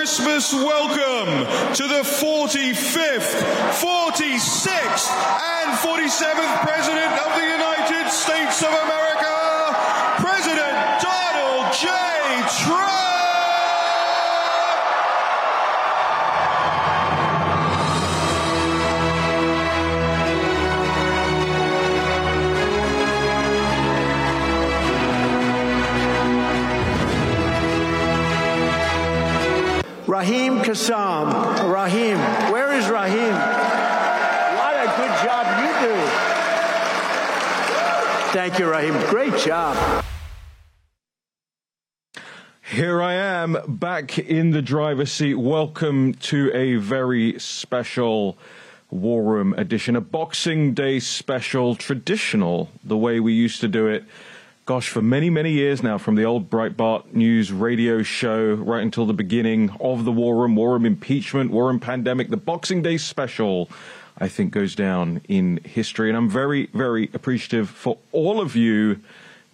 Christmas welcome to the 45th, 46th, and 47th President of the United States of America, Raheem Kassam. Raheem. Where is Raheem? What a good job you do. Thank you, Raheem. Great job. Here I am back in the driver's seat. Welcome to a very special War Room edition, a Boxing Day special, traditional, the way we used to do it gosh, for many, many years now, from the old Breitbart News radio show right until the beginning of the War Room, War Room impeachment, War Room pandemic, the Boxing Day special, I think goes down in history. And I'm very, very appreciative for all of you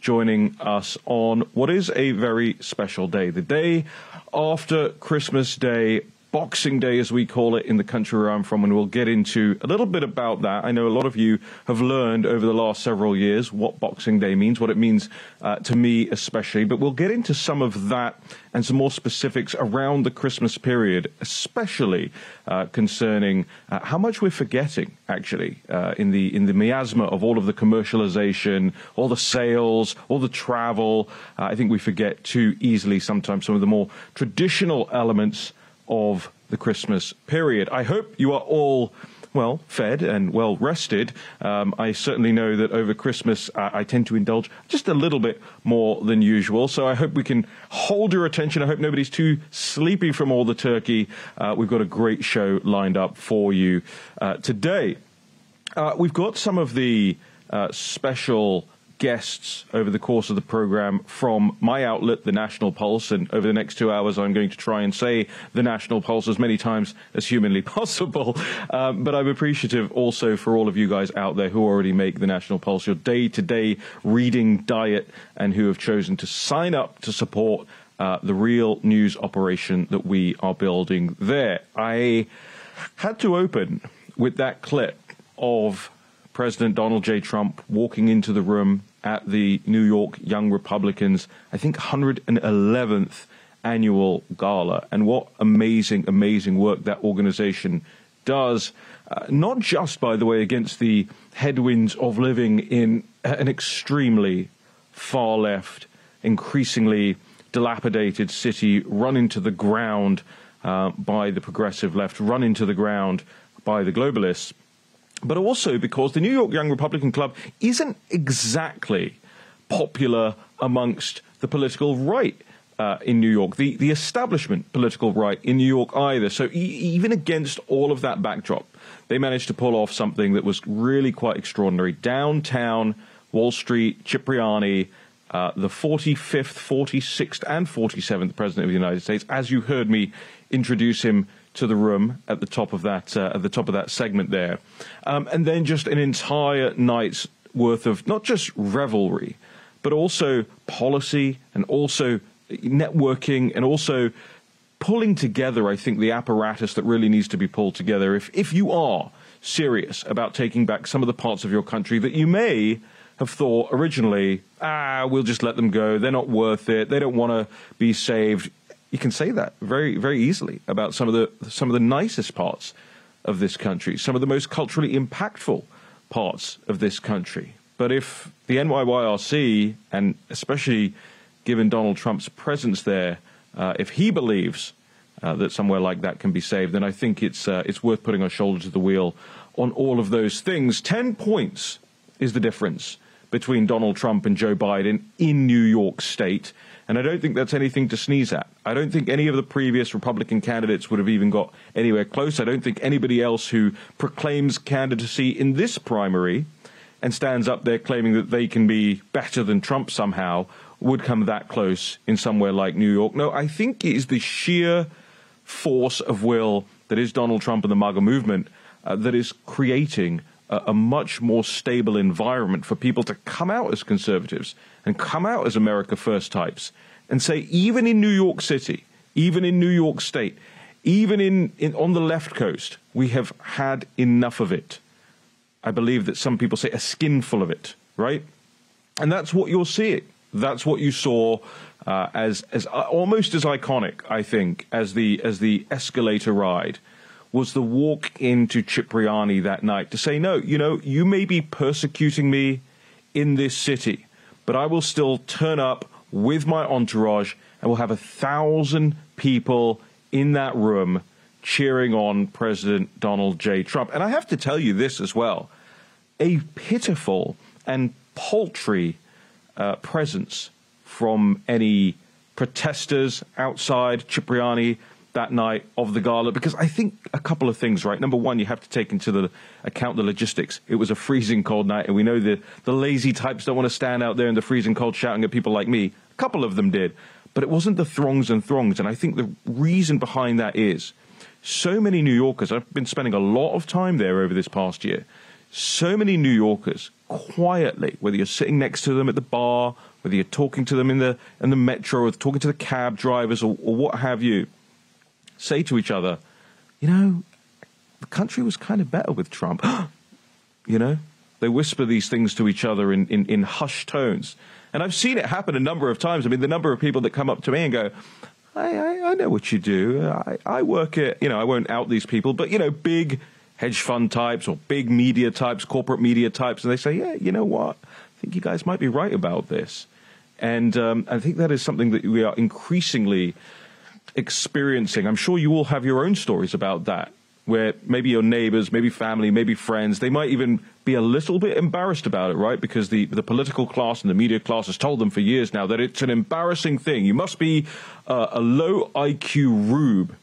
joining us on what is a very special day, the day after Christmas Day, Boxing Day, as we call it in the country where I'm from, and we'll get into a little bit about that. I know a lot of you have learned over the last several years what Boxing Day means, what it means uh, to me especially, but we'll get into some of that and some more specifics around the Christmas period, especially uh, concerning uh, how much we're forgetting, actually, uh, in the in the miasma of all of the commercialization, all the sales, all the travel. Uh, I think we forget too easily sometimes some of the more traditional elements of the Christmas period. I hope you are all well fed and well rested. Um, I certainly know that over Christmas uh, I tend to indulge just a little bit more than usual. So I hope we can hold your attention. I hope nobody's too sleepy from all the turkey. Uh, we've got a great show lined up for you uh, today. Uh, we've got some of the uh, special guests over the course of the program from my outlet, The National Pulse. And over the next two hours, I'm going to try and say The National Pulse as many times as humanly possible. Um, but I'm appreciative also for all of you guys out there who already make The National Pulse your day to day reading diet and who have chosen to sign up to support uh, the real news operation that we are building there. I had to open with that clip of President Donald J. Trump walking into the room at the New York Young Republicans, I think 111th annual gala. And what amazing, amazing work that organization does, uh, not just, by the way, against the headwinds of living in an extremely far left, increasingly dilapidated city, run into the ground uh, by the progressive left, run into the ground by the globalists but also because the New York Young Republican Club isn't exactly popular amongst the political right. Uh, in New York, the, the establishment political right in New York either. So e- even against all of that backdrop, they managed to pull off something that was really quite extraordinary. Downtown Wall Street, Cipriani, uh, the 45th, 46th, and 47th President of the United States, as you heard me introduce him to the room at the top of that uh, at the top of that segment there, um, and then just an entire night's worth of not just revelry, but also policy and also networking and also pulling together. I think the apparatus that really needs to be pulled together. If if you are serious about taking back some of the parts of your country that you may have thought originally, ah, we'll just let them go. They're not worth it. They don't want to be saved you can say that very, very easily about some of the some of the nicest parts of this country, some of the most culturally impactful parts of this country. But if the NYYRC, and especially given Donald Trump's presence there, uh, if he believes uh, that somewhere like that can be saved, then I think it's uh, it's worth putting our shoulder to the wheel on all of those things. Ten points is the difference between Donald Trump and Joe Biden in New York State. And I don't think that's anything to sneeze at. I don't think any of the previous Republican candidates would have even got anywhere close. I don't think anybody else who proclaims candidacy in this primary and stands up there claiming that they can be better than Trump somehow would come that close in somewhere like New York. No, I think it is the sheer force of will that is Donald Trump and the MAGA movement uh, that is creating a, a much more stable environment for people to come out as conservatives and come out as America First types and say, even in New York City, even in New York State, even in, in on the left coast, we have had enough of it. I believe that some people say a skinful of it, right? And that's what you're seeing. That's what you saw uh, as as uh, almost as iconic, I think, as the as the escalator ride was the walk into Cipriani that night to say, no, you know, you may be persecuting me in this city, but I will still turn up with my entourage and we'll have a thousand people in that room cheering on President Donald J. Trump. And I have to tell you this as well a pitiful and paltry uh, presence from any protesters outside Cipriani that night of the gala because I think a couple of things, right? Number one, you have to take into the account the logistics. It was a freezing cold night, and we know the the lazy types don't want to stand out there in the freezing cold shouting at people like me. A couple of them did, but it wasn't the throngs and throngs. And I think the reason behind that is so many New Yorkers. I've been spending a lot of time there over this past year. So many New Yorkers quietly, whether you're sitting next to them at the bar, whether you're talking to them in the in the metro, or talking to the cab drivers, or, or what have you say to each other, you know, the country was kind of better with Trump. you know, they whisper these things to each other in, in, in hushed tones. And I've seen it happen a number of times. I mean, the number of people that come up to me and go, I, I, I know what you do. I, I work at, you know, I won't out these people, but, you know, big hedge fund types or big media types, corporate media types. And they say, yeah, you know what? I think you guys might be right about this. And um, I think that is something that we are increasingly experiencing. I'm sure you all have your own stories about that, where maybe your neighbors, maybe family, maybe friends, they might even be a little bit embarrassed about it, right? Because the, the political class and the media class has told them for years now that it's an embarrassing thing. You must be uh, a low IQ rube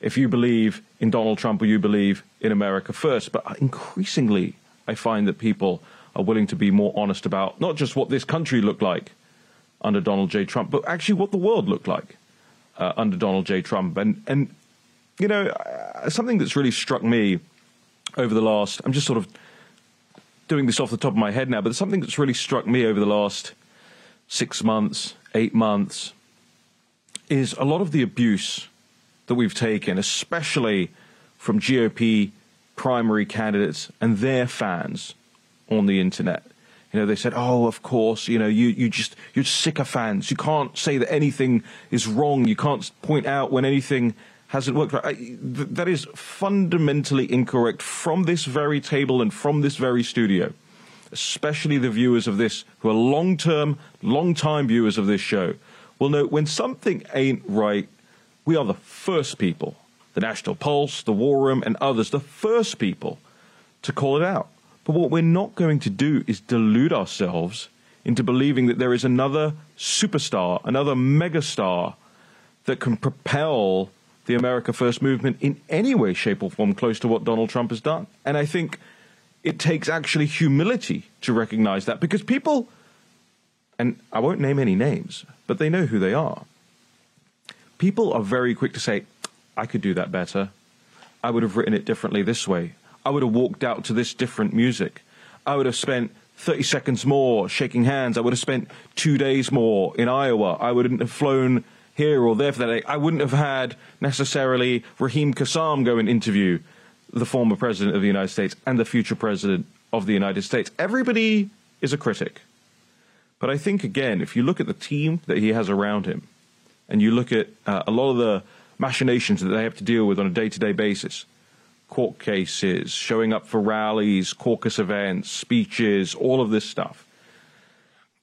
if you believe in Donald Trump or you believe in America first. But increasingly, I find that people are willing to be more honest about not just what this country looked like under Donald J. Trump, but actually what the world looked like uh, under Donald J. Trump. And, and you know, uh, something that's really struck me over the last, I'm just sort of doing this off the top of my head now, but something that's really struck me over the last six months, eight months, is a lot of the abuse that we've taken, especially from GOP primary candidates and their fans on the internet. Know, they said, "Oh, of course, you know, you you just you're sycophants. You can't say that anything is wrong. You can't point out when anything hasn't worked right." That is fundamentally incorrect from this very table and from this very studio. Especially the viewers of this, who are long-term, long-time viewers of this show, will know when something ain't right. We are the first people, the National Pulse, the War Room, and others, the first people to call it out. But what we're not going to do is delude ourselves into believing that there is another superstar, another megastar that can propel the America First movement in any way, shape, or form close to what Donald Trump has done. And I think it takes actually humility to recognize that because people, and I won't name any names, but they know who they are. People are very quick to say, I could do that better. I would have written it differently this way. I would have walked out to this different music. I would have spent 30 seconds more shaking hands. I would have spent two days more in Iowa. I wouldn't have flown here or there for that day. I wouldn't have had necessarily Raheem Kassam go and interview the former president of the United States and the future president of the United States. Everybody is a critic. But I think, again, if you look at the team that he has around him and you look at uh, a lot of the machinations that they have to deal with on a day to day basis, court cases, showing up for rallies, caucus events, speeches, all of this stuff.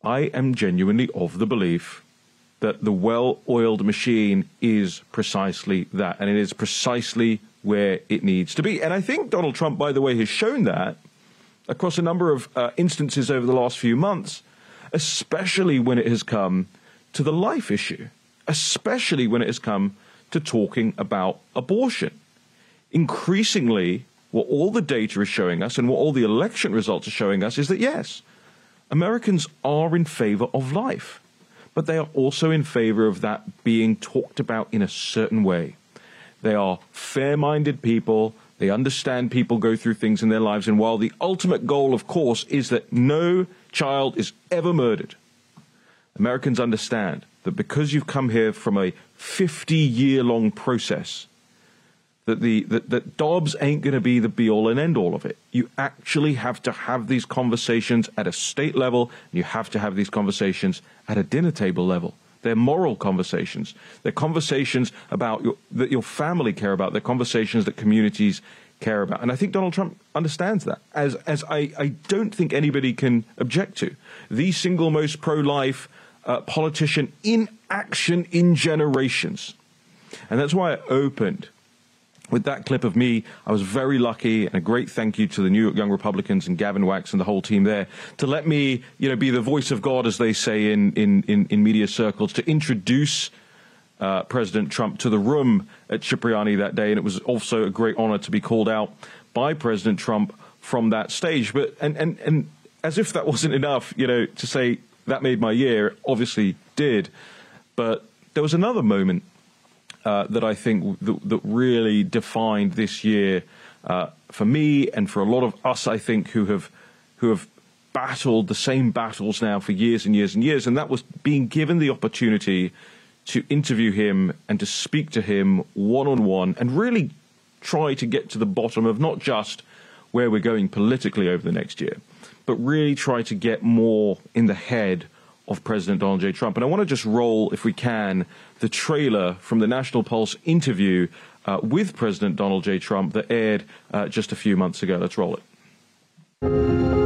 I am genuinely of the belief that the well oiled machine is precisely that, and it is precisely where it needs to be. And I think Donald Trump, by the way, has shown that across a number of uh, instances over the last few months, especially when it has come to the life issue, especially when it has come to talking about abortion. Increasingly, what all the data is showing us and what all the election results are showing us is that yes, Americans are in favor of life, but they are also in favor of that being talked about in a certain way. They are fair minded people. They understand people go through things in their lives. And while the ultimate goal, of course, is that no child is ever murdered, Americans understand that because you've come here from a 50 year long process, that the that, that Dobbs ain't going to be the be all and end all of it. You actually have to have these conversations at a state level. You have to have these conversations at a dinner table level. They're moral conversations. They're conversations about your, that your family care about. They're conversations that communities care about. And I think Donald Trump understands that, as as I, I don't think anybody can object to. The single most pro-life uh, politician in action in generations, and that's why I opened with that clip of me, I was very lucky, and a great thank you to the New York Young Republicans and Gavin Wax and the whole team there to let me, you know, be the voice of God, as they say in in in, in media circles, to introduce. Uh, President Trump to the room at Cipriani that day, and it was also a great honor to be called out by President Trump from that stage. But and and and as if that wasn't enough, you know, to say that made my year. Obviously did, but there was another moment uh, that I think that, really defined this year uh, for me and for a lot of us. I think who have who have battled the same battles now for years and years and years, and that was being given the opportunity to interview him and to speak to him one on one and really try to get to the bottom of not just where we're going politically over the next year, but really try to get more in the head of President Donald J. Trump. And I want to just roll, if we can, the trailer from the National Pulse interview uh, with President Donald J. Trump that aired uh, just a few months ago. Let's roll it.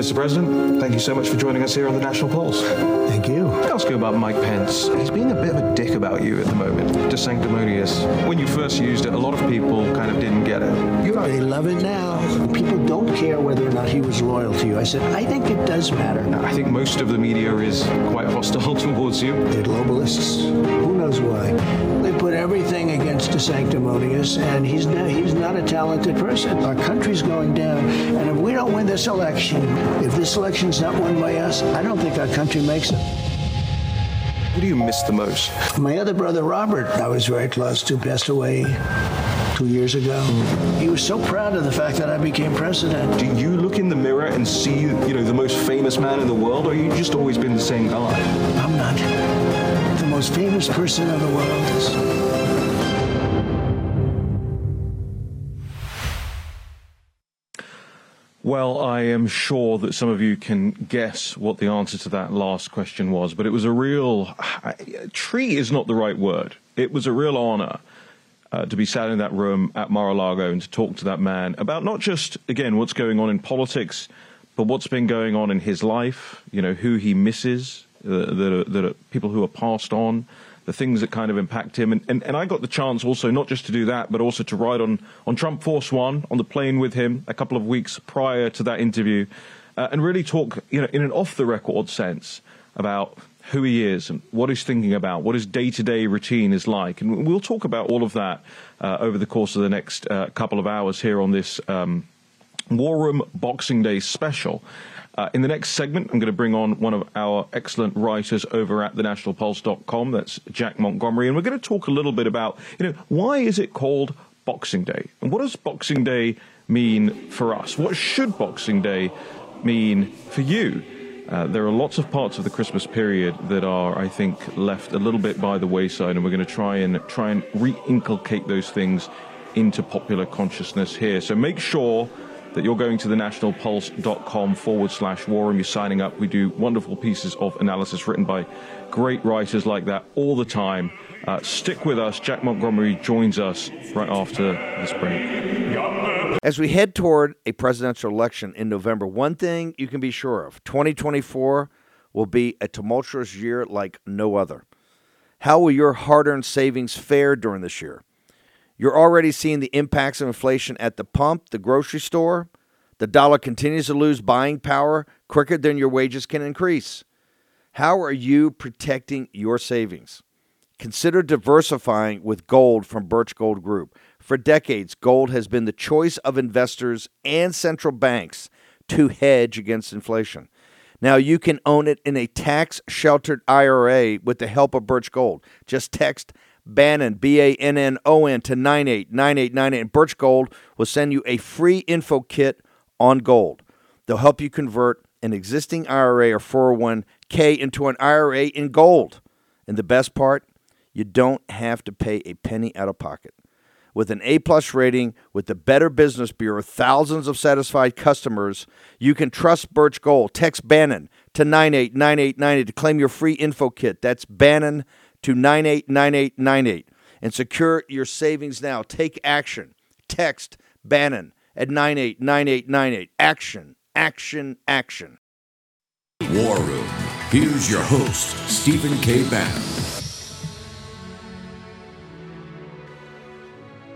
Mr. President, thank you so much for joining us here on the National Pulse. Thank you. I ask you about Mike Pence. He's being a bit of a dick about you at the moment. DeSanctimonious. When you first used it, a lot of people kind of didn't get it. You know, they love it now. People don't care whether or not he was loyal to you. I said, I think it does matter. I think most of the media is quite hostile towards you. They're globalists. Who knows why? They put everything against DeSanctimonious, and he's not, he's not a talented person. Our country's going down, and if we don't win this election, if this election's not won by us, I don't think our country makes it. Who do you miss the most? My other brother, Robert, I was very close to, passed away two years ago. He was so proud of the fact that I became president. Do you look in the mirror and see, you know, the most famous man in the world, or you just always been the same guy? I'm not. The most famous person in the world is Well, I am sure that some of you can guess what the answer to that last question was, but it was a real treat is not the right word. It was a real honor uh, to be sat in that room at Mar-a-Lago and to talk to that man about not just again what's going on in politics, but what's been going on in his life. You know, who he misses, uh, are people who are passed on the things that kind of impact him. And, and, and I got the chance also not just to do that, but also to ride on, on Trump Force One on the plane with him a couple of weeks prior to that interview uh, and really talk, you know, in an off the record sense about who he is and what he's thinking about, what his day to day routine is like. And we'll talk about all of that uh, over the course of the next uh, couple of hours here on this um, War Room Boxing Day special. Uh, in the next segment, I'm going to bring on one of our excellent writers over at thenationalpulse.com. That's Jack Montgomery. And we're going to talk a little bit about, you know, why is it called Boxing Day? And what does Boxing Day mean for us? What should Boxing Day mean for you? Uh, there are lots of parts of the Christmas period that are, I think, left a little bit by the wayside, and we're going to try and try and re-inculcate those things into popular consciousness here. So make sure that you're going to the nationalpulse.com forward slash war room. You're signing up. We do wonderful pieces of analysis written by great writers like that all the time. Uh, stick with us. Jack Montgomery joins us right after this break. As we head toward a presidential election in November, one thing you can be sure of 2024 will be a tumultuous year like no other. How will your hard earned savings fare during this year? You're already seeing the impacts of inflation at the pump, the grocery store. The dollar continues to lose buying power quicker than your wages can increase. How are you protecting your savings? Consider diversifying with gold from Birch Gold Group. For decades, gold has been the choice of investors and central banks to hedge against inflation. Now you can own it in a tax sheltered IRA with the help of Birch Gold. Just text Bannon, B A N N O N, to 989898, and Birch Gold will send you a free info kit on gold. They'll help you convert an existing IRA or 401k into an IRA in gold. And the best part, you don't have to pay a penny out of pocket. With an A plus rating with the Better Business Bureau, thousands of satisfied customers, you can trust Birch Gold. Text Bannon to 989898 to claim your free info kit. That's Bannon to 989898 and secure your savings now. Take action. Text Bannon at 989898. Action, action, action. War Room. Here's your host, Stephen K. Bannon.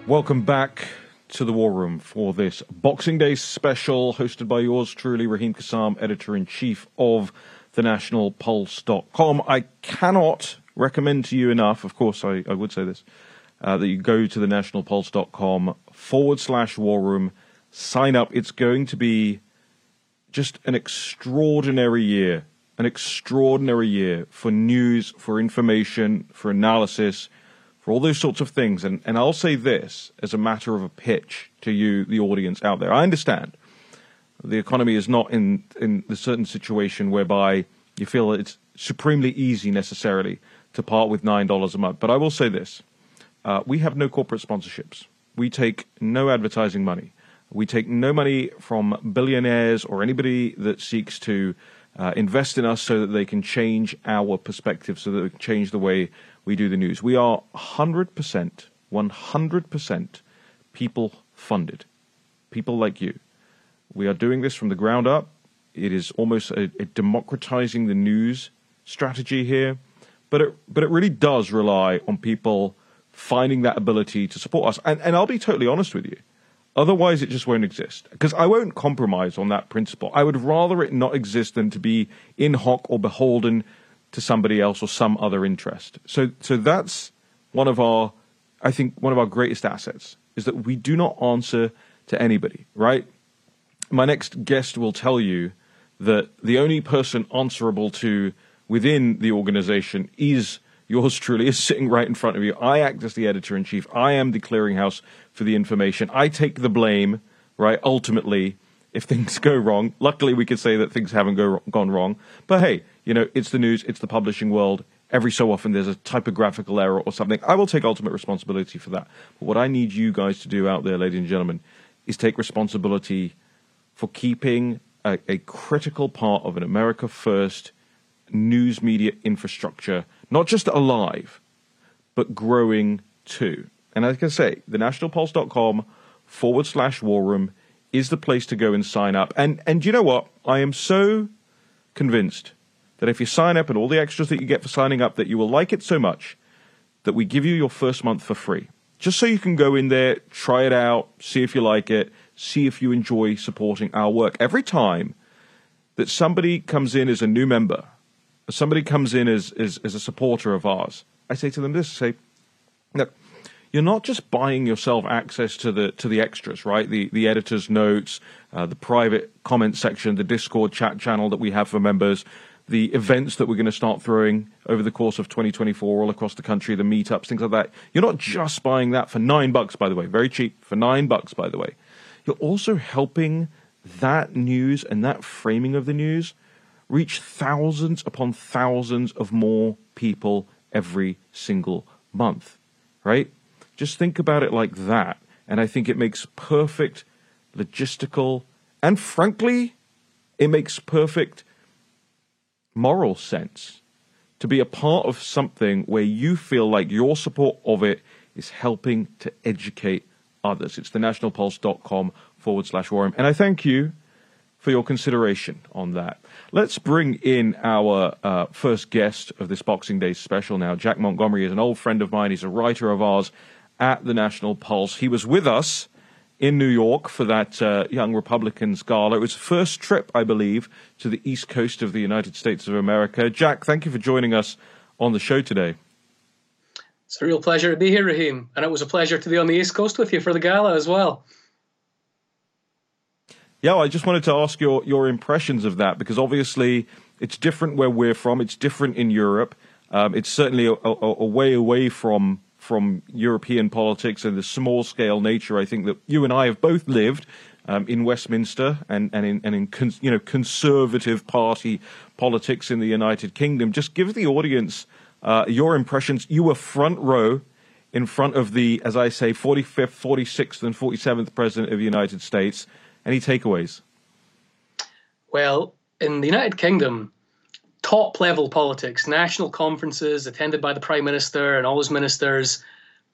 Welcome back to the War Room for this Boxing Day special hosted by yours truly, Raheem Kassam, editor in chief of thenationalpulse.com. I cannot recommend to you enough, of course, I, I would say this, uh, that you go to thenationalpulse.com forward slash war room, sign up. It's going to be just an extraordinary year, an extraordinary year for news, for information, for analysis, for all those sorts of things. And, and I'll say this as a matter of a pitch to you, the audience out there. I understand the economy is not in, in the certain situation whereby you feel it's supremely easy necessarily to part with $9 a month. But I will say this uh, we have no corporate sponsorships, we take no advertising money. We take no money from billionaires or anybody that seeks to uh, invest in us so that they can change our perspective, so that they can change the way we do the news. We are 100%, 100% people funded, people like you. We are doing this from the ground up. It is almost a, a democratizing the news strategy here, but it, but it really does rely on people finding that ability to support us. And, and I'll be totally honest with you. Otherwise, it just won't exist. Because I won't compromise on that principle. I would rather it not exist than to be in hoc or beholden to somebody else or some other interest. So, so that's one of our, I think, one of our greatest assets is that we do not answer to anybody, right? My next guest will tell you that the only person answerable to within the organization is yours truly is sitting right in front of you. I act as the editor in chief. I am the clearinghouse for the information. I take the blame, right? Ultimately, if things go wrong. Luckily, we could say that things haven't go, gone wrong. But hey, you know, it's the news, it's the publishing world. Every so often there's a typographical error or something. I will take ultimate responsibility for that. But what I need you guys to do out there, ladies and gentlemen, is take responsibility for keeping a, a critical part of an America First news media infrastructure not just alive, but growing too. And like I say, the nationalpulse.com forward slash war room is the place to go and sign up. And and you know what? I am so convinced that if you sign up and all the extras that you get for signing up, that you will like it so much that we give you your first month for free. Just so you can go in there, try it out, see if you like it, see if you enjoy supporting our work. Every time that somebody comes in as a new member, somebody comes in as, as, as a supporter of ours, I say to them this, say, look, you're not just buying yourself access to the to the extras, right? The the editor's notes, uh, the private comment section, the Discord chat channel that we have for members, the events that we're going to start throwing over the course of 2024 all across the country, the meetups, things like that. You're not just buying that for nine bucks, by the way, very cheap for nine bucks, by the way. You're also helping that news and that framing of the news reach thousands upon thousands of more people every single month, right? Just think about it like that. And I think it makes perfect logistical, and frankly, it makes perfect moral sense to be a part of something where you feel like your support of it is helping to educate others. It's thenationalpulse.com forward slash War Room. And I thank you for your consideration on that. Let's bring in our uh, first guest of this Boxing Day special now. Jack Montgomery is an old friend of mine. He's a writer of ours at the National Pulse. He was with us in New York for that uh, Young Republicans gala. It was first trip, I believe, to the east coast of the United States of America. Jack, thank you for joining us on the show today. It's a real pleasure to be here, Raheem, and it was a pleasure to be on the east coast with you for the gala as well. Yeah, I just wanted to ask your, your impressions of that because obviously it's different where we're from. It's different in Europe. Um, it's certainly a, a, a, way away from from European politics and the small scale nature. I think that you and I have both lived um, in Westminster and and in, and in con, you know conservative party politics in the United Kingdom. Just give the audience uh, your impressions. You were front row in front of the, as I say, 45th, 46th, and 47th president of the United States. Any takeaways? Well, in the United Kingdom, top level politics, national conferences attended by the Prime Minister and all his ministers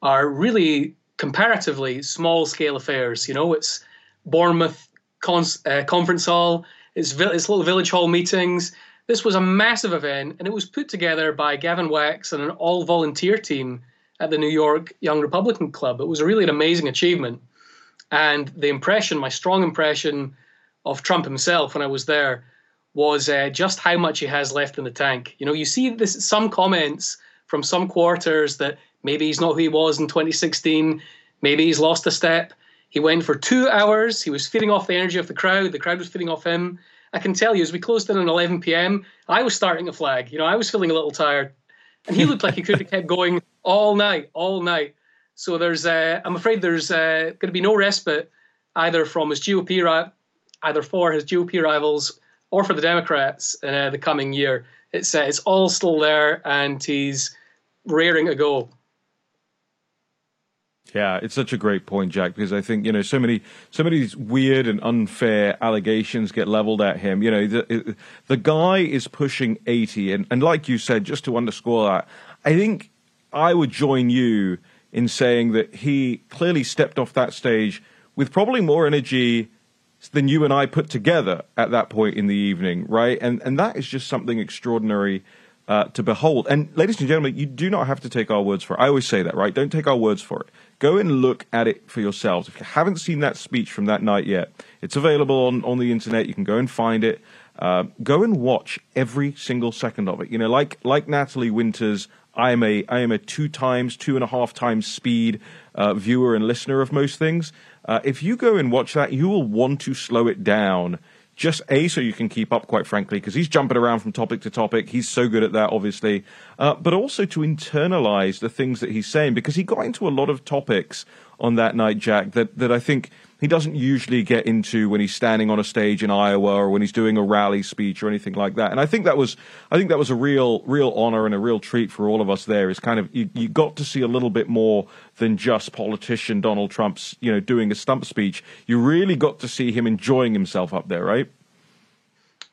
are really comparatively small scale affairs. You know, it's Bournemouth Cons- uh, Conference Hall, it's, vi- it's little village hall meetings. This was a massive event, and it was put together by Gavin Wax and an all volunteer team at the New York Young Republican Club. It was really an amazing achievement. And the impression, my strong impression of Trump himself when I was there, was uh, just how much he has left in the tank. You know, you see this some comments from some quarters that maybe he's not who he was in 2016, maybe he's lost a step. He went for two hours. He was feeding off the energy of the crowd. The crowd was feeding off him. I can tell you, as we closed in at 11 p.m., I was starting a flag. You know, I was feeling a little tired, and he looked like he could have kept going all night, all night. So there's, uh, I'm afraid there's uh, going to be no respite either from his GOP, ri- either for his GOP rivals or for the Democrats in uh, the coming year. It's uh, it's all still there, and he's raring to go. Yeah, it's such a great point, Jack, because I think you know so many so many weird and unfair allegations get leveled at him. You know, the the guy is pushing eighty, and and like you said, just to underscore that, I think I would join you in saying that he clearly stepped off that stage with probably more energy than you and I put together at that point in the evening, right? And and that is just something extraordinary uh, to behold. And ladies and gentlemen, you do not have to take our words for it. I always say that, right? Don't take our words for it. Go and look at it for yourselves. If you haven't seen that speech from that night yet, it's available on, on the internet. You can go and find it. Uh, go and watch every single second of it. You know, like like Natalie Winters I am a I am a two times, two and a half times speed uh, viewer and listener of most things. Uh, if you go and watch that, you will want to slow it down. Just a so you can keep up, quite frankly, because he's jumping around from topic to topic. He's so good at that, obviously. Uh, but also to internalize the things that he's saying, because he got into a lot of topics on that night, Jack, that that I think he doesn't usually get into when he's standing on a stage in Iowa or when he's doing a rally speech or anything like that. And I think that was I think that was a real real honor and a real treat for all of us there. Is kind of you, you got to see a little bit more than just politician Donald Trump's you know doing a stump speech. You really got to see him enjoying himself up there, right?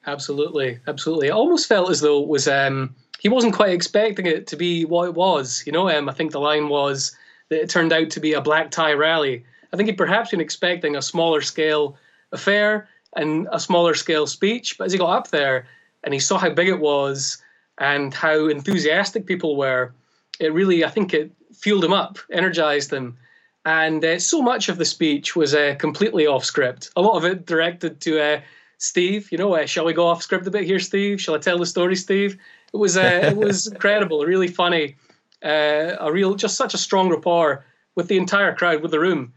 Absolutely, absolutely. I almost felt as though it was um, he wasn't quite expecting it to be what it was. You know, um, I think the line was that it turned out to be a black tie rally I think he'd perhaps been expecting a smaller scale affair and a smaller scale speech. But as he got up there and he saw how big it was and how enthusiastic people were, it really, I think it fueled him up, energized him. And uh, so much of the speech was uh, completely off script. A lot of it directed to uh, Steve. You know, uh, shall we go off script a bit here, Steve? Shall I tell the story, Steve? It was uh, it was incredible, really funny, uh, a real, just such a strong rapport with the entire crowd, with the room.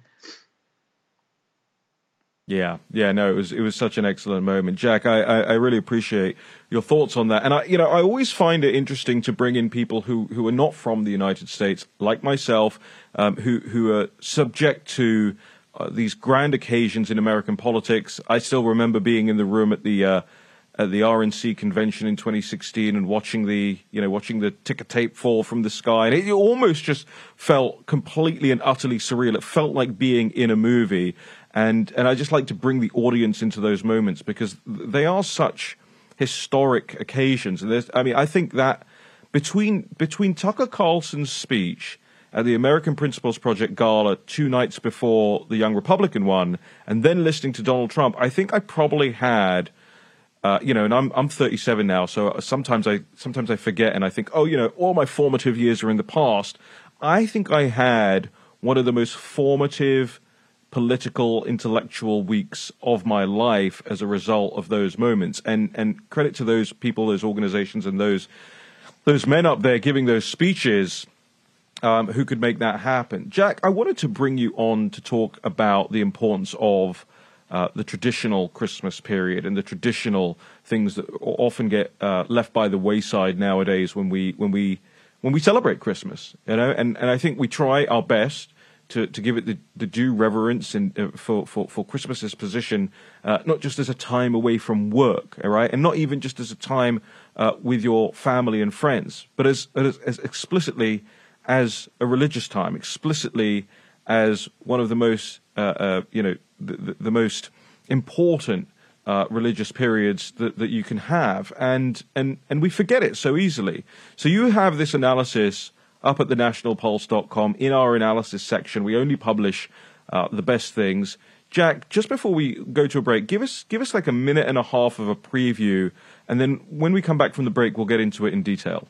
Yeah, yeah, no, it was it was such an excellent moment, Jack. I, I, I, really appreciate your thoughts on that, and I, you know, I always find it interesting to bring in people who, who are not from the United States, like myself, um, who who are subject to uh, these grand occasions in American politics. I still remember being in the room at the uh, at the RNC convention in 2016 and watching the you know watching the ticker tape fall from the sky, and it almost just felt completely and utterly surreal. It felt like being in a movie. And and I just like to bring the audience into those moments because they are such historic occasions. And there's, I mean, I think that between between Tucker Carlson's speech at the American Principles Project gala two nights before the Young Republican one, and then listening to Donald Trump, I think I probably had. Uh, you know, and I'm I'm 37 now, so sometimes I sometimes I forget, and I think, oh, you know, all my formative years are in the past. I think I had one of the most formative political intellectual weeks of my life as a result of those moments. And and credit to those people those organizations and those those men up there giving those speeches um, who could make that happen. Jack i wanted to bring you on to talk about the importance of uh, the traditional Christmas period and the traditional things that often get uh, left by the wayside nowadays when we when we when we celebrate Christmas, you know, and, and I think we try our best to, to give it the, the due reverence and uh, for, for, for Christmas's position, uh, not just as a time away from work, right, and not even just as a time uh, with your family and friends, but as, as, as explicitly as a religious time, explicitly as one of the most, uh, uh, you know, the, the most important uh, religious periods that, that you can have, and and and we forget it so easily. So you have this analysis up at thenationalpulse.com in our analysis section. We only publish uh, the best things. Jack, just before we go to a break, give us give us like a minute and a half of a preview, and then when we come back from the break, we'll get into it in detail.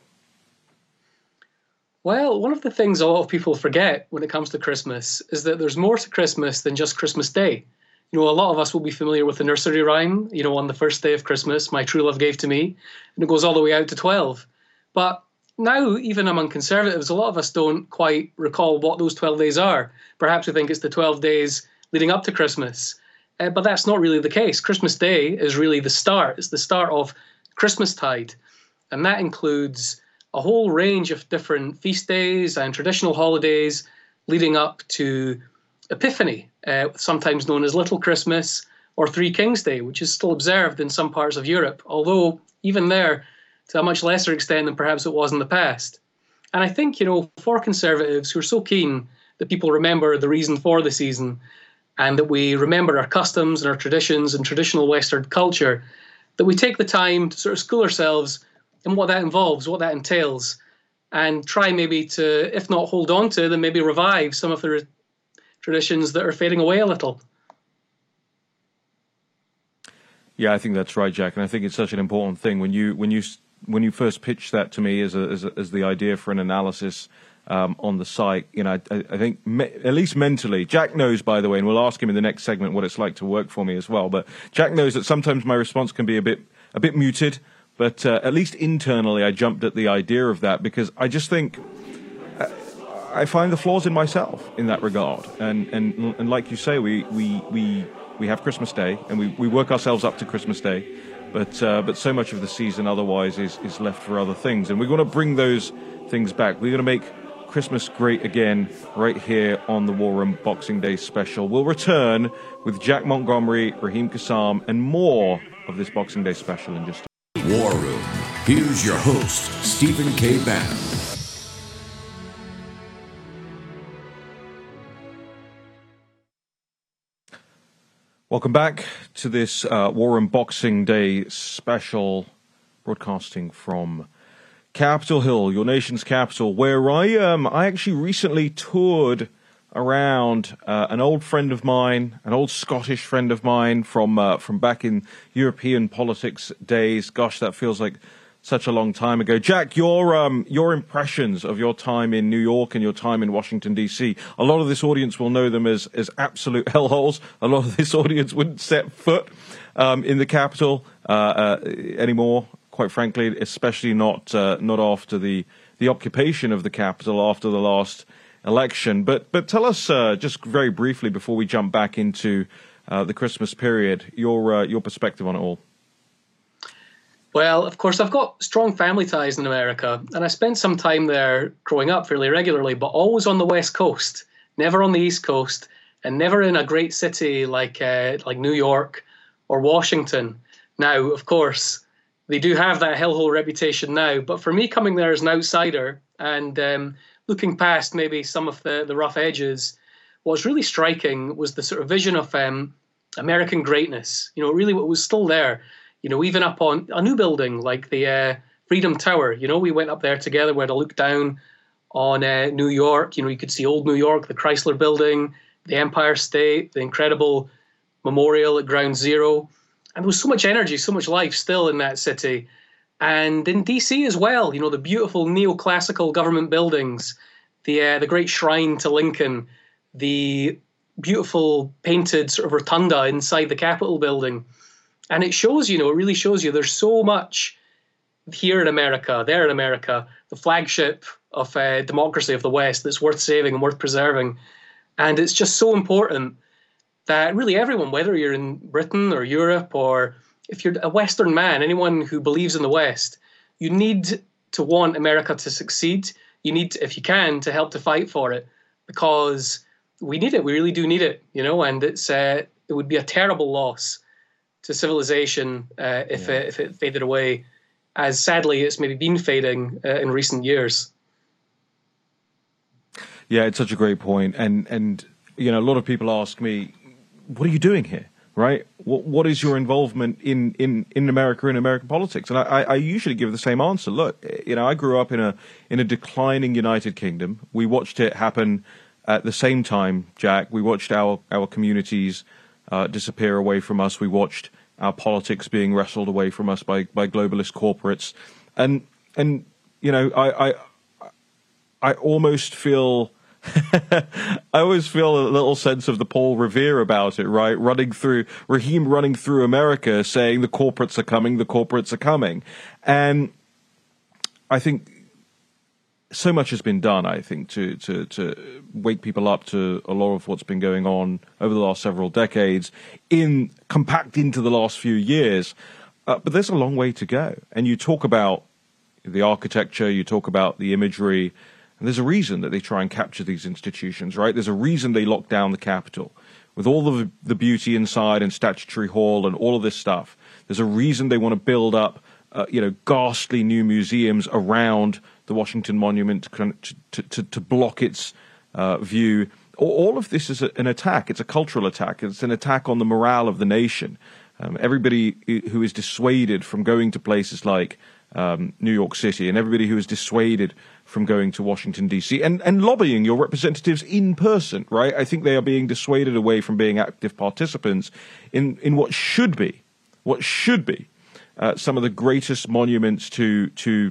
Well, one of the things a lot of people forget when it comes to Christmas is that there's more to Christmas than just Christmas Day. You know, a lot of us will be familiar with the nursery rhyme, you know, on the first day of Christmas, my true love gave to me, and it goes all the way out to 12. But now, even among conservatives, a lot of us don't quite recall what those 12 days are. Perhaps we think it's the 12 days leading up to Christmas. Uh, but that's not really the case. Christmas Day is really the start, it's the start of Christmastide. And that includes a whole range of different feast days and traditional holidays leading up to Epiphany, uh, sometimes known as Little Christmas or Three Kings Day, which is still observed in some parts of Europe, although even there, to a much lesser extent than perhaps it was in the past. And I think, you know, for conservatives who are so keen that people remember the reason for the season and that we remember our customs and our traditions and traditional Western culture, that we take the time to sort of school ourselves in what that involves, what that entails, and try maybe to, if not hold on to, then maybe revive some of the traditions that are fading away a little. Yeah, I think that's right, Jack, and I think it's such an important thing when you when you when you first pitched that to me as a, as, a, as the idea for an analysis um, on the site, you know, I, I think me, at least mentally, Jack knows, by the way, and we'll ask him in the next segment what it's like to work for me as well. But Jack knows that sometimes my response can be a bit a bit muted, but uh, at least internally, I jumped at the idea of that because I just think. I find the flaws in myself in that regard, and and and like you say, we we we, we have Christmas Day, and we, we work ourselves up to Christmas Day, but uh, but so much of the season otherwise is, is left for other things, and we're going to bring those things back. We're going to make Christmas great again right here on the War Room Boxing Day special. We'll return with Jack Montgomery, Raheem Kassam, and more of this Boxing Day special in just. A- War Room. Here's your host, Stephen K. Bannon. Welcome back to this uh, Boxing Day special, broadcasting from Capitol Hill, your nation's capital, where I um I actually recently toured around uh, an old friend of mine, an old Scottish friend of mine from uh, from back in European politics days. Gosh, that feels like such a long time ago. Jack, your um, your impressions of your time in New York and your time in Washington D.C. A lot of this audience will know them as as absolute hellholes. A lot of this audience wouldn't set foot um, in the capital uh, uh, anymore. Quite frankly, especially not uh, not after the the occupation of the capital after the last election. But but tell us uh, just very briefly before we jump back into uh, the Christmas period your uh, your perspective on it all. Well, of course, I've got strong family ties in America, and I spent some time there growing up fairly regularly, but always on the West Coast, never on the East Coast, and never in a great city like uh, like New York or Washington. Now, of course, they do have that hellhole reputation now, but for me, coming there as an outsider and um, looking past maybe some of the, the rough edges, what was really striking was the sort of vision of um, American greatness. You know, really what was still there. You know, even up on a new building like the uh, Freedom Tower. You know, we went up there together. We had a look down on uh, New York. You know, you could see old New York, the Chrysler Building, the Empire State, the incredible memorial at Ground Zero. And there was so much energy, so much life still in that city. And in DC as well, you know, the beautiful neoclassical government buildings, the uh, the great shrine to Lincoln, the beautiful painted sort of rotunda inside the Capitol building. And it shows, you know, it really shows you there's so much here in America, there in America, the flagship of uh, democracy of the West that's worth saving and worth preserving. And it's just so important that really everyone, whether you're in Britain or Europe or if you're a Western man, anyone who believes in the West, you need to want America to succeed. You need, to, if you can, to help to fight for it because we need it. We really do need it, you know. And it's uh, it would be a terrible loss to civilization uh, if yeah. it, if it faded away, as sadly it's maybe been fading uh, in recent years. Yeah, it's such a great point, and and you know a lot of people ask me, what are you doing here? Right? What what is your involvement in in in America in American politics? And I, I usually give the same answer. Look, you know, I grew up in a in a declining United Kingdom. We watched it happen at the same time, Jack. We watched our our communities uh, disappear away from us. We watched our politics being wrestled away from us by by globalist corporates, and and you know, I I, I almost feel I always feel a little sense of the Paul Revere about it, right? Running through Raheem running through America saying the corporates are coming, the corporates are coming. And I think so much has been done, I think, to, to, to wake people up to a lot of what's been going on over the last several decades in compact into the last few years. Uh, but there's a long way to go. And you talk about the architecture, you talk about the imagery, and there's a reason that they try and capture these institutions, right? There's a reason they lock down the Capitol with all of the beauty inside and Statuary Hall and all of this stuff. There's a reason they want to build up, uh, you know, ghastly new museums around the Washington Monument to, to, to, to block its uh, view. All of this is an attack. It's a cultural attack. It's an attack on the morale of the nation. Um, everybody who is dissuaded from going to places like um, New York City and everybody who is dissuaded from going to Washington, D.C., and, and lobbying your representatives in person, right? I think they are being dissuaded away from being active participants in, in what should be, what should be uh, some of the greatest monuments to, to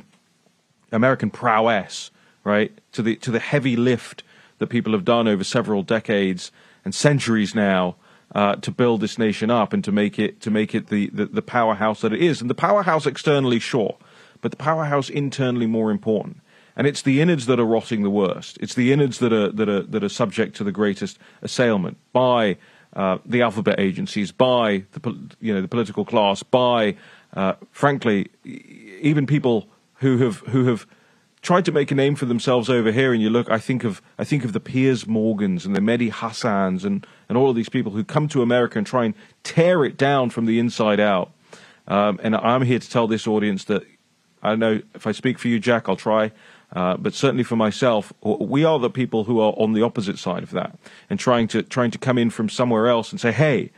American prowess, right? To the, to the heavy lift that people have done over several decades and centuries now. Uh, to build this nation up and to make it to make it the, the, the powerhouse that it is, and the powerhouse externally, sure, but the powerhouse internally more important and it's the innards that are rotting the worst. It's the innards that are that are that are subject to the greatest assailment by uh, the alphabet agencies, by the you know the political class, by uh, frankly even people who have who have tried to make a name for themselves over here. And you look, I think of I think of the Piers Morgans and the Mehdi Hassans and and all of these people who come to America and try and tear it down from the inside out. Um, and I'm here to tell this audience that I don't know if I speak for you, Jack, I'll try. Uh, but certainly for myself, we are the people who are on the opposite side of that and trying to trying to come in from somewhere else and say, "Hey,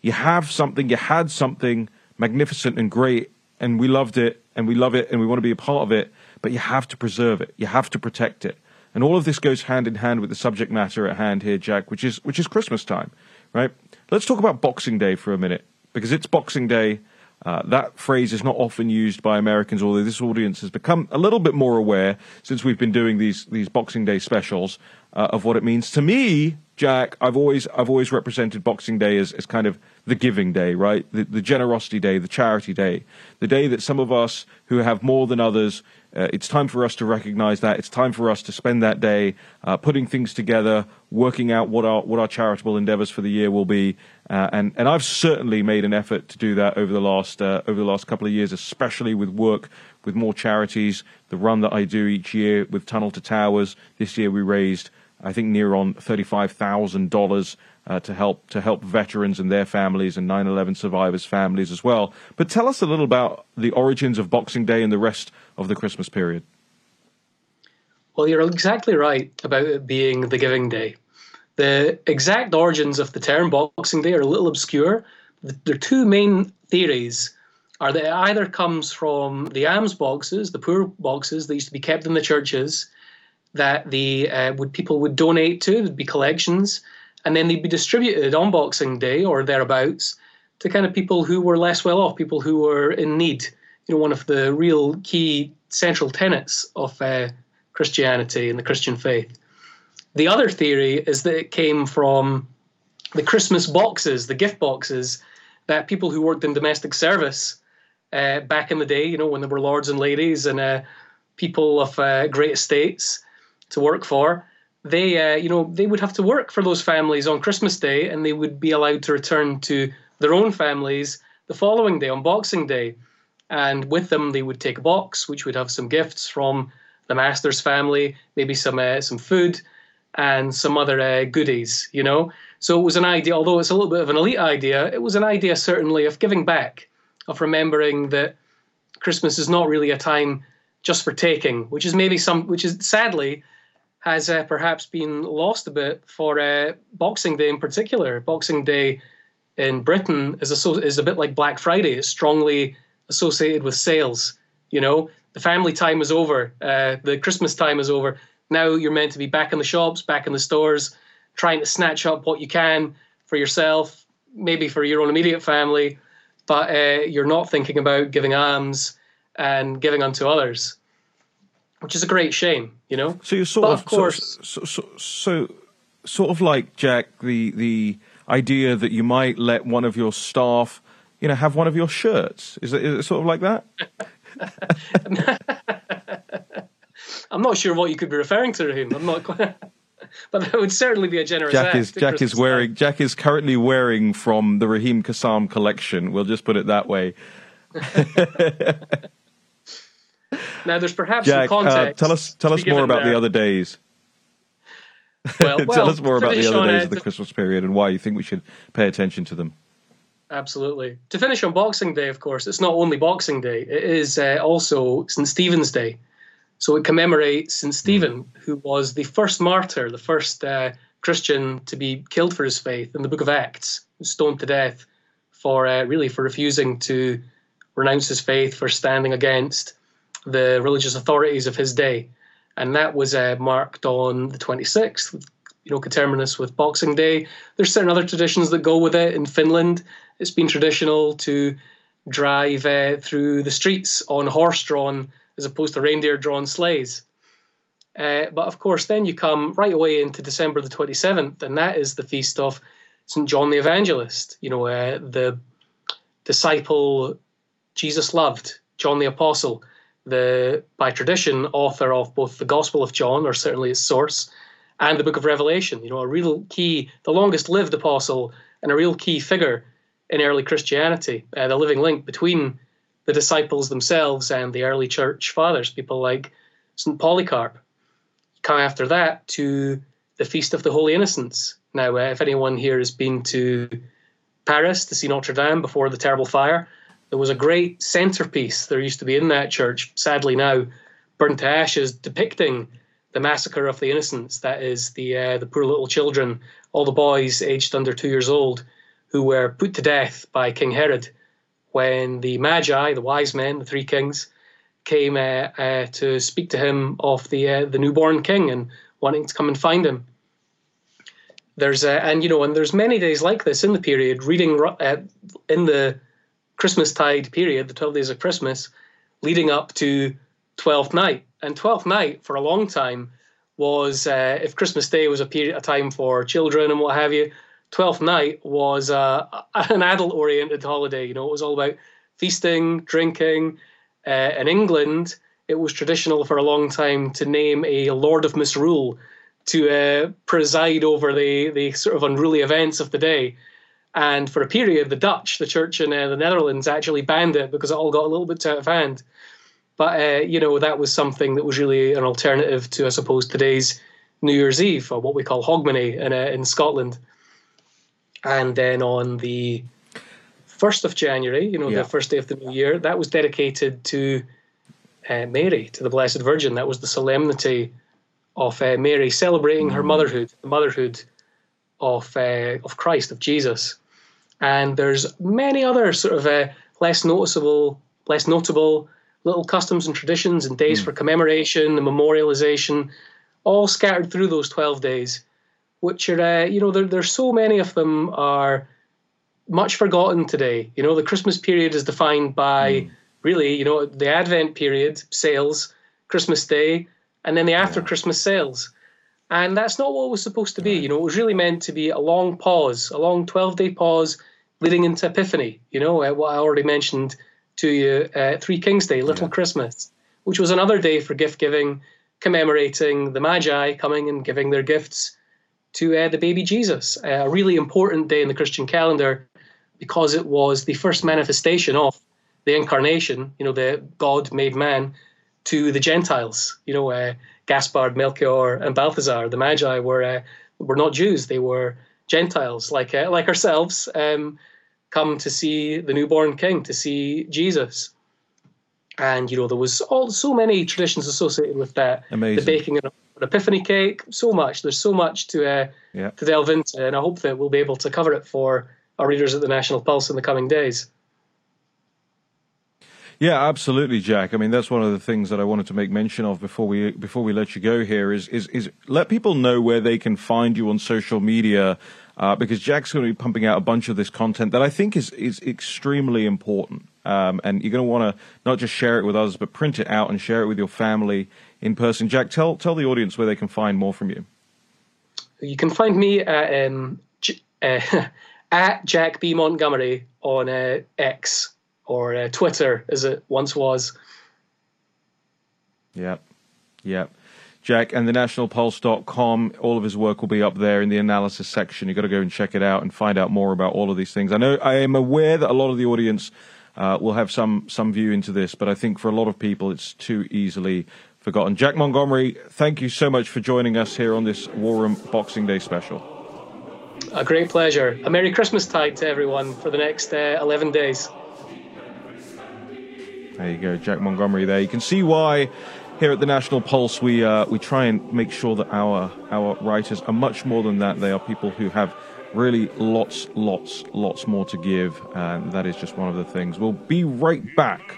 you have something, you had something magnificent and great, and we loved it, and we love it, and we want to be a part of it, but you have to preserve it, you have to protect it." And all of this goes hand in hand with the subject matter at hand here, Jack, which is which is Christmas time, right? Let's talk about Boxing Day for a minute because it's Boxing Day. Uh, that phrase is not often used by Americans, although this audience has become a little bit more aware since we've been doing these these Boxing Day specials uh, of what it means. To me, Jack, I've always I've always represented Boxing Day as, as kind of the giving day, right? The, the generosity day, the charity day, the day that some of us who have more than others uh, it's time for us to recognize that. It's time for us to spend that day uh, putting things together, working out what our what our charitable endeavors for the year will be. Uh, and and I've certainly made an effort to do that over the last uh, over the last couple of years, especially with work with more charities. The run that I do each year with Tunnel to Towers. This year we raised I think near on thirty five thousand dollars uh, to help to help veterans and their families and 9/11 survivors' families as well. But tell us a little about the origins of Boxing Day and the rest of the Christmas period. Well, you're exactly right about it being the Giving Day. The exact origins of the term Boxing Day are a little obscure. The, there are two main theories are that it either comes from the alms boxes, the poor boxes that used to be kept in the churches, that the uh, would people would donate to, there'd be collections, and then they'd be distributed on Boxing Day or thereabouts to kind of people who were less well off, people who were in need. You know, one of the real key central tenets of uh, Christianity and the Christian faith. The other theory is that it came from the Christmas boxes, the gift boxes that people who worked in domestic service uh, back in the day, you know, when there were lords and ladies and uh, people of uh, great estates to work for, they, uh, you know, they would have to work for those families on Christmas Day, and they would be allowed to return to their own families the following day on Boxing Day, and with them they would take a box which would have some gifts from the master's family, maybe some uh, some food, and some other uh, goodies, you know. So it was an idea, although it's a little bit of an elite idea, it was an idea certainly of giving back of remembering that Christmas is not really a time just for taking, which is maybe some, which is sadly has uh, perhaps been lost a bit for uh, Boxing Day in particular. Boxing Day in Britain is a, is a bit like Black Friday. It's strongly associated with sales. You know, the family time is over, uh, the Christmas time is over. Now you're meant to be back in the shops, back in the stores, trying to snatch up what you can for yourself, maybe for your own immediate family, but uh, you're not thinking about giving alms and giving unto others, which is a great shame, you know. So you're sort but of, of course, so, so, so, sort of like Jack, the the idea that you might let one of your staff, you know, have one of your shirts. Is it, is it sort of like that? I'm not sure what you could be referring to, Raheem. I'm not quite. but that would certainly be a generous Jack is Jack Christmas is wearing Jack is currently wearing from the Raheem Kassam collection. We'll just put it that way. Now, there's perhaps Jack, some uh, context. tell us tell us more about there. the other days. Well, tell us more about the other days uh, of the Christmas period and why you think we should pay attention to them. Absolutely. To finish on Boxing Day, of course, it's not only Boxing Day, it is uh, also St. Stephen's Day. So it commemorates St. Stephen, who was the first martyr, the first uh, Christian to be killed for his faith in the book of Acts, stoned to death for uh, really for refusing to renounce his faith, for standing against the religious authorities of his day. And that was uh, marked on the 26th, you know, coterminous with Boxing Day. There's certain other traditions that go with it. In Finland, it's been traditional to drive uh, through the streets on horse-drawn as opposed to reindeer-drawn sleighs. Uh, but of course, then you come right away into December the 27th, and that is the feast of St. John the Evangelist, you know, uh, the disciple Jesus loved, John the Apostle, the, by tradition, author of both the Gospel of John, or certainly its source, and the book of Revelation, you know, a real key, the longest lived apostle, and a real key figure in early Christianity, uh, the living link between the disciples themselves and the early church fathers, people like St. Polycarp. Come after that to the Feast of the Holy Innocents. Now, uh, if anyone here has been to Paris to see Notre Dame before the terrible fire, there was a great centerpiece there used to be in that church, sadly now burnt to ashes, depicting the massacre of the innocents. That is the uh, the poor little children, all the boys aged under two years old, who were put to death by King Herod when the Magi, the wise men, the three kings, came uh, uh, to speak to him of the uh, the newborn king and wanting to come and find him. There's uh, and you know and there's many days like this in the period. Reading uh, in the Christmas tide period, the twelve days of Christmas, leading up to Twelfth Night, and Twelfth Night for a long time was uh, if Christmas Day was a period a time for children and what have you. Twelfth Night was uh, an adult-oriented holiday. You know, it was all about feasting, drinking. Uh, in England, it was traditional for a long time to name a Lord of Misrule to uh, preside over the, the sort of unruly events of the day. And for a period, the Dutch, the church in uh, the Netherlands, actually banned it because it all got a little bit out of hand. But, uh, you know, that was something that was really an alternative to, I suppose, today's New Year's Eve, or what we call Hogmanay in, uh, in Scotland. And then on the 1st of January, you know, Yeah. the first day of the new year, that was dedicated to uh, Mary, to the Blessed Virgin. That was the solemnity of uh, Mary celebrating her motherhood, the motherhood of uh, of Christ of Jesus, and there's many other sort of uh, less noticeable, less notable little customs and traditions and days mm. for commemoration and memorialization, all scattered through those twelve days, which are uh, you know there there's so many of them are much forgotten today. You know the Christmas period is defined by mm. really you know the Advent period sales, Christmas Day, and then the after yeah. Christmas sales and that's not what it was supposed to be. You know, it was really meant to be a long pause, a long 12 day pause leading into Epiphany, you know, uh, what I already mentioned to you, uh, Three Kings Day, Little yeah. Christmas, which was another day for gift giving, commemorating the Magi coming and giving their gifts to uh, the baby Jesus. Uh, a really important day in the Christian calendar because it was the first manifestation of the incarnation, you know, the God made man to the Gentiles. You know, uh, Gaspard, Melchior, and Balthazar, the Magi, were uh, were not Jews; they were Gentiles, like uh, like ourselves, um, come to see the newborn King, to see Jesus. And you know, there was all so many traditions associated with that. Amazing. The baking of an epiphany cake, so much. There's so much to uh, yeah. to delve into, and I hope that we'll be able to cover it for our readers at the National Pulse in the coming days. Yeah, absolutely, Jack. I mean, that's one of the things that I wanted to make mention of before we before we let you go here is is is let people know where they can find you on social media. Uh, because Jack's going to be pumping out a bunch of this content that I think is is extremely important, um, and you're going to want to not just share it with us, but print it out and share it with your family in person. Jack, tell tell the audience where they can find more from you. You can find me at, um, uh, at Jack B Montgomery on uh, X or uh, Twitter as it once was. Yep. Yep. Jack, and the nationalpulse.com, all of his work will be up there in the analysis section. You've got to go and check it out and find out more about all of these things. I know I am aware that a lot of the audience uh, will have some, some view into this, but I think for a lot of people it's too easily forgotten. Jack Montgomery, thank you so much for joining us here on this War Room Boxing Day special. A great pleasure. A Merry Christmas tide to everyone for the next uh, 11 days. There you go, Jack Montgomery. There you can see why here at the National Pulse we uh, we try and make sure that our our writers are much more than that. They are people who have really lots, lots, lots more to give, and that is just one of the things. We'll be right back.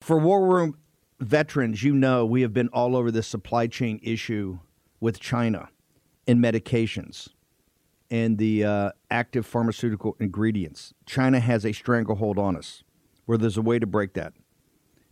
For War Room veterans, you know we have been all over this supply chain issue with China in medications and the uh, active pharmaceutical ingredients. China has a stranglehold on us where there's a way to break that.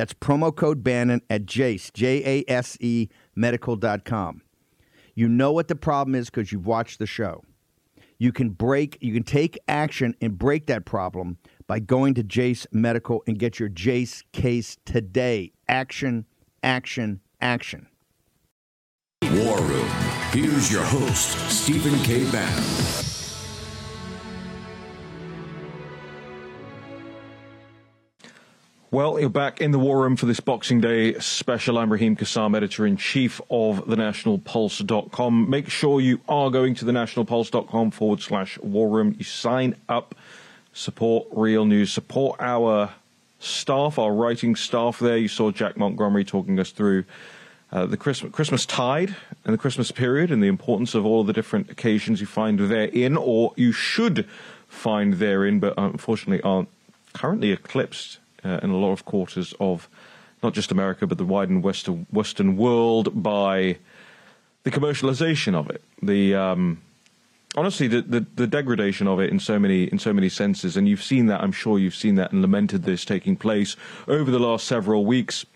That's promo code Bannon at Jase, J A S E medical.com. You know what the problem is because you've watched the show. You can break, you can take action and break that problem by going to Jase Medical and get your Jase case today. Action, action, action. War Room. Here's your host, Stephen K. Bannon. Well, you're back in the war room for this Boxing Day special. I'm Raheem Kassam, editor in chief of thenationalpulse.com. Make sure you are going to thenationalpulse.com forward slash war room. You sign up, support real news, support our staff, our writing staff there. You saw Jack Montgomery talking us through uh, the Christmas, Christmas tide and the Christmas period and the importance of all the different occasions you find therein, or you should find therein, but unfortunately aren't currently eclipsed uh, in a lot of quarters of not just America but the widened Western Western world by the commercialization of it, the um, honestly the, the, the degradation of it in so many in so many senses, and you've seen that. I'm sure you've seen that and lamented this taking place over the last several weeks,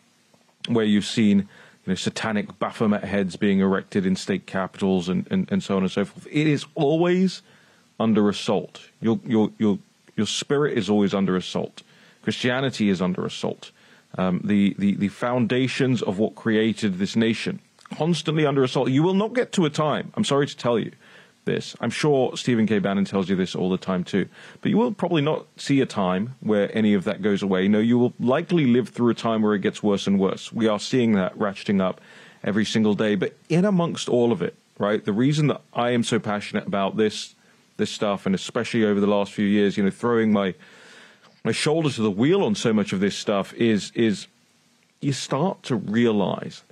where you've seen you know satanic Baphomet heads being erected in state capitals and, and, and so on and so forth. It is always under assault. Your your your your spirit is always under assault. Christianity is under assault. Um, the, the the foundations of what created this nation constantly under assault. You will not get to a time. I'm sorry to tell you this. I'm sure Stephen K. Bannon tells you this all the time too. But you will probably not see a time where any of that goes away. No, you will likely live through a time where it gets worse and worse. We are seeing that ratcheting up every single day. But in amongst all of it, right, the reason that I am so passionate about this this stuff, and especially over the last few years, you know, throwing my my shoulder to the wheel on so much of this stuff is is you start to realize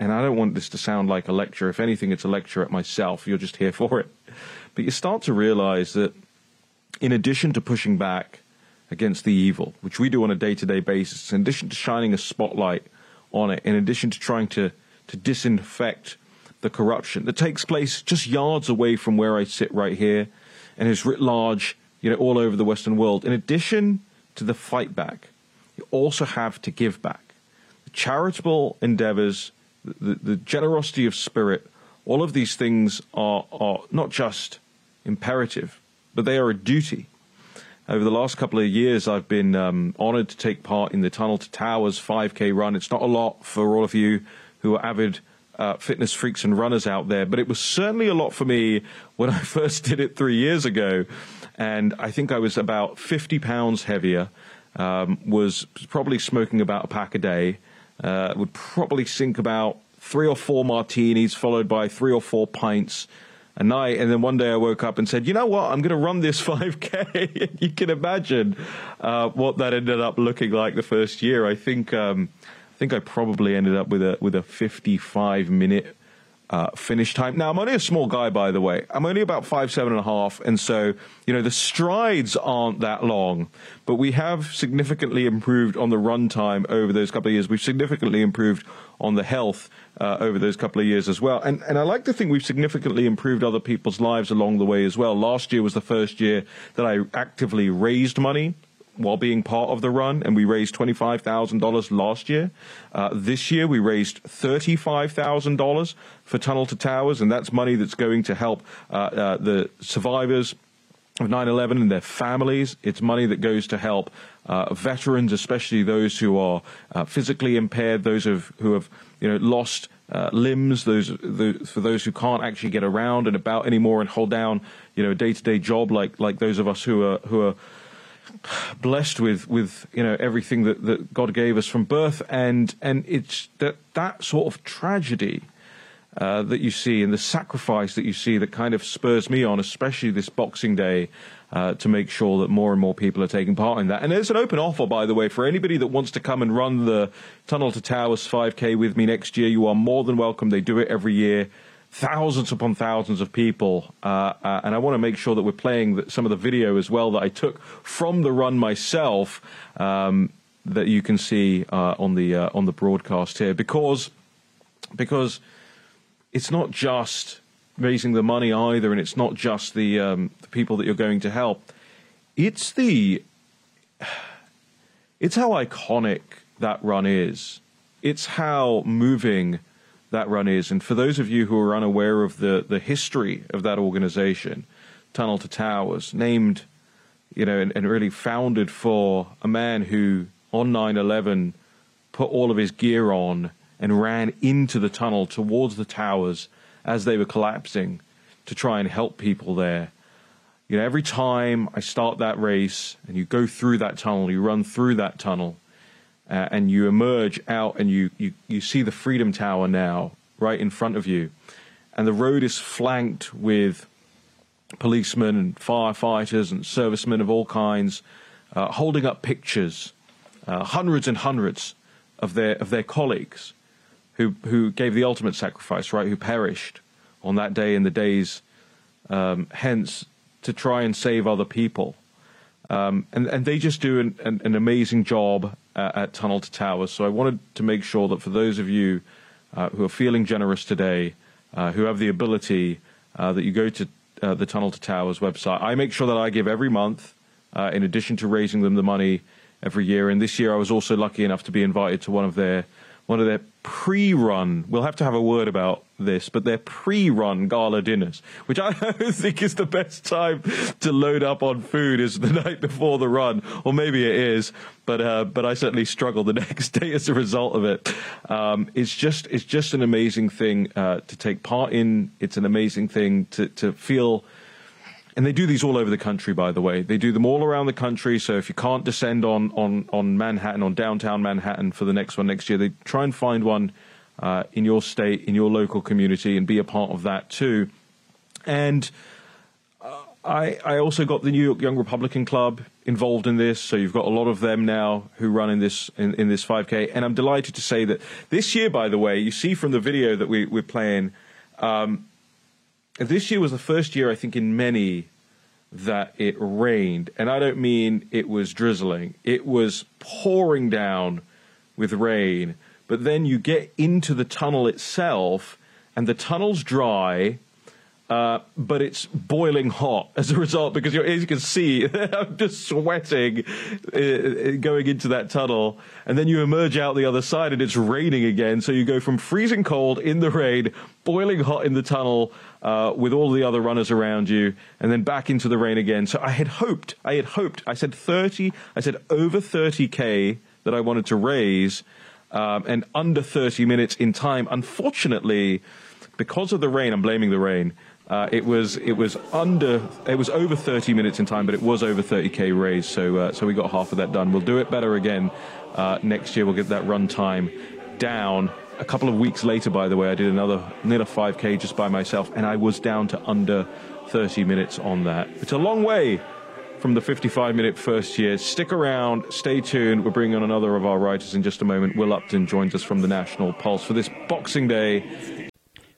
and I don't want this to sound like a lecture. If anything, it's a lecture at myself. You're just here for it. But you start to realize that in addition to pushing back against the evil, which we do on a day to day basis, in addition to shining a spotlight on it, in addition to trying to, to disinfect the corruption that takes place just yards away from where I sit right here and is writ large, you know, all over the Western world, in addition to the fight back, you also have to give back. The charitable endeavors the, the generosity of spirit, all of these things are, are not just imperative, but they are a duty. Over the last couple of years, I've been um, honored to take part in the Tunnel to Towers 5K run. It's not a lot for all of you who are avid uh, fitness freaks and runners out there, but it was certainly a lot for me when I first did it three years ago. And I think I was about 50 pounds heavier, um, was probably smoking about a pack a day, uh, would probably sink about three or four martinis, followed by three or four pints a night. And then one day I woke up and said, you know what, I'm going to run this 5K. you can imagine uh, what that ended up looking like the first year. I think um, I think I probably ended up with a with a 55 minute uh, finish time. Now, I'm only a small guy, by the way. I'm only about five, seven and a half. And so, you know, the strides aren't that long, but we have significantly improved on the run time over those couple of years. We've significantly improved on the health uh, over those couple of years as well. And, and I like to think we've significantly improved other people's lives along the way as well. Last year was the first year that I actively raised money while being part of the run, and we raised $25,000 last year. Uh, this year, we raised $35,000 for Tunnel to Towers, and that's money that's going to help uh, uh, the survivors of 9/11 and their families. It's money that goes to help uh, veterans, especially those who are uh, physically impaired, those have, who have you know lost uh, limbs, those the, for those who can't actually get around and about anymore and hold down you know a day-to-day job like like those of us who are who are blessed with with you know everything that, that God gave us from birth, and and it's that that sort of tragedy uh, that you see and the sacrifice that you see that kind of spurs me on, especially this Boxing Day. Uh, to make sure that more and more people are taking part in that. And there's an open offer, by the way, for anybody that wants to come and run the Tunnel to Towers 5K with me next year. You are more than welcome. They do it every year thousands upon thousands of people, uh, uh, and I want to make sure that we're playing some of the video as well that I took from the run myself um, that you can see uh, on the uh, on the broadcast here because because it's not just raising the money either, and it's not just the um, the people that you're going to help. It's the it's how iconic that run is. It's how moving that run is. And for those of you who are unaware of the, the history of that organization, Tunnel to Towers, named, you know, and, and really founded for a man who on 9 11 put all of his gear on and ran into the tunnel towards the towers as they were collapsing to try and help people there. You know, every time I start that race and you go through that tunnel, you run through that tunnel, uh, and you emerge out and you, you, you see the Freedom Tower now right in front of you. And the road is flanked with policemen and firefighters and servicemen of all kinds uh, holding up pictures, uh, hundreds and hundreds of their, of their colleagues who, who gave the ultimate sacrifice, right, who perished on that day and the days um, hence to try and save other people. Um, and, and they just do an, an, an amazing job uh, at Tunnel to Towers. So I wanted to make sure that for those of you uh, who are feeling generous today, uh, who have the ability, uh, that you go to uh, the Tunnel to Towers website. I make sure that I give every month, uh, in addition to raising them the money every year. And this year, I was also lucky enough to be invited to one of their one of their pre-run. We'll have to have a word about this, but their pre-run gala dinners, which I think is the best time to load up on food, is the night before the run, or maybe it is, but uh, but I certainly struggle the next day as a result of it. Um, it's just it's just an amazing thing uh, to take part in. It's an amazing thing to to feel and they do these all over the country, by the way. They do them all around the country. So if you can't descend on on on Manhattan, on downtown Manhattan for the next one next year, they try and find one uh, in your state, in your local community, and be a part of that too. And uh, I I also got the New York Young Republican Club involved in this. So you've got a lot of them now who run in this in, in this 5K. And I'm delighted to say that this year, by the way, you see from the video that we, we're playing. Um, this year was the first year, I think, in many that it rained. And I don't mean it was drizzling, it was pouring down with rain. But then you get into the tunnel itself, and the tunnel's dry. Uh, but it's boiling hot as a result because as you can see, I'm just sweating uh, going into that tunnel. And then you emerge out the other side and it's raining again. So you go from freezing cold in the rain, boiling hot in the tunnel, uh, with all the other runners around you, and then back into the rain again. So I had hoped, I had hoped, I said 30, I said over 30k that I wanted to raise, um, and under 30 minutes in time. Unfortunately, because of the rain, I'm blaming the rain. Uh, it was it was under it was over 30 minutes in time, but it was over 30k raised. So uh, so we got half of that done. We'll do it better again uh, next year. We'll get that run time down a couple of weeks later, by the way, I did another near a 5K just by myself, and I was down to under 30 minutes on that. It's a long way from the 55 minute first year. Stick around, stay tuned. We're bringing on another of our writers in just a moment. Will Upton joins us from the National Pulse for this Boxing Day.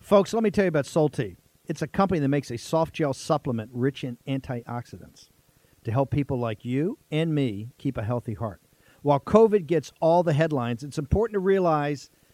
Folks, let me tell you about Solti. It's a company that makes a soft gel supplement rich in antioxidants to help people like you and me keep a healthy heart. While COVID gets all the headlines, it's important to realize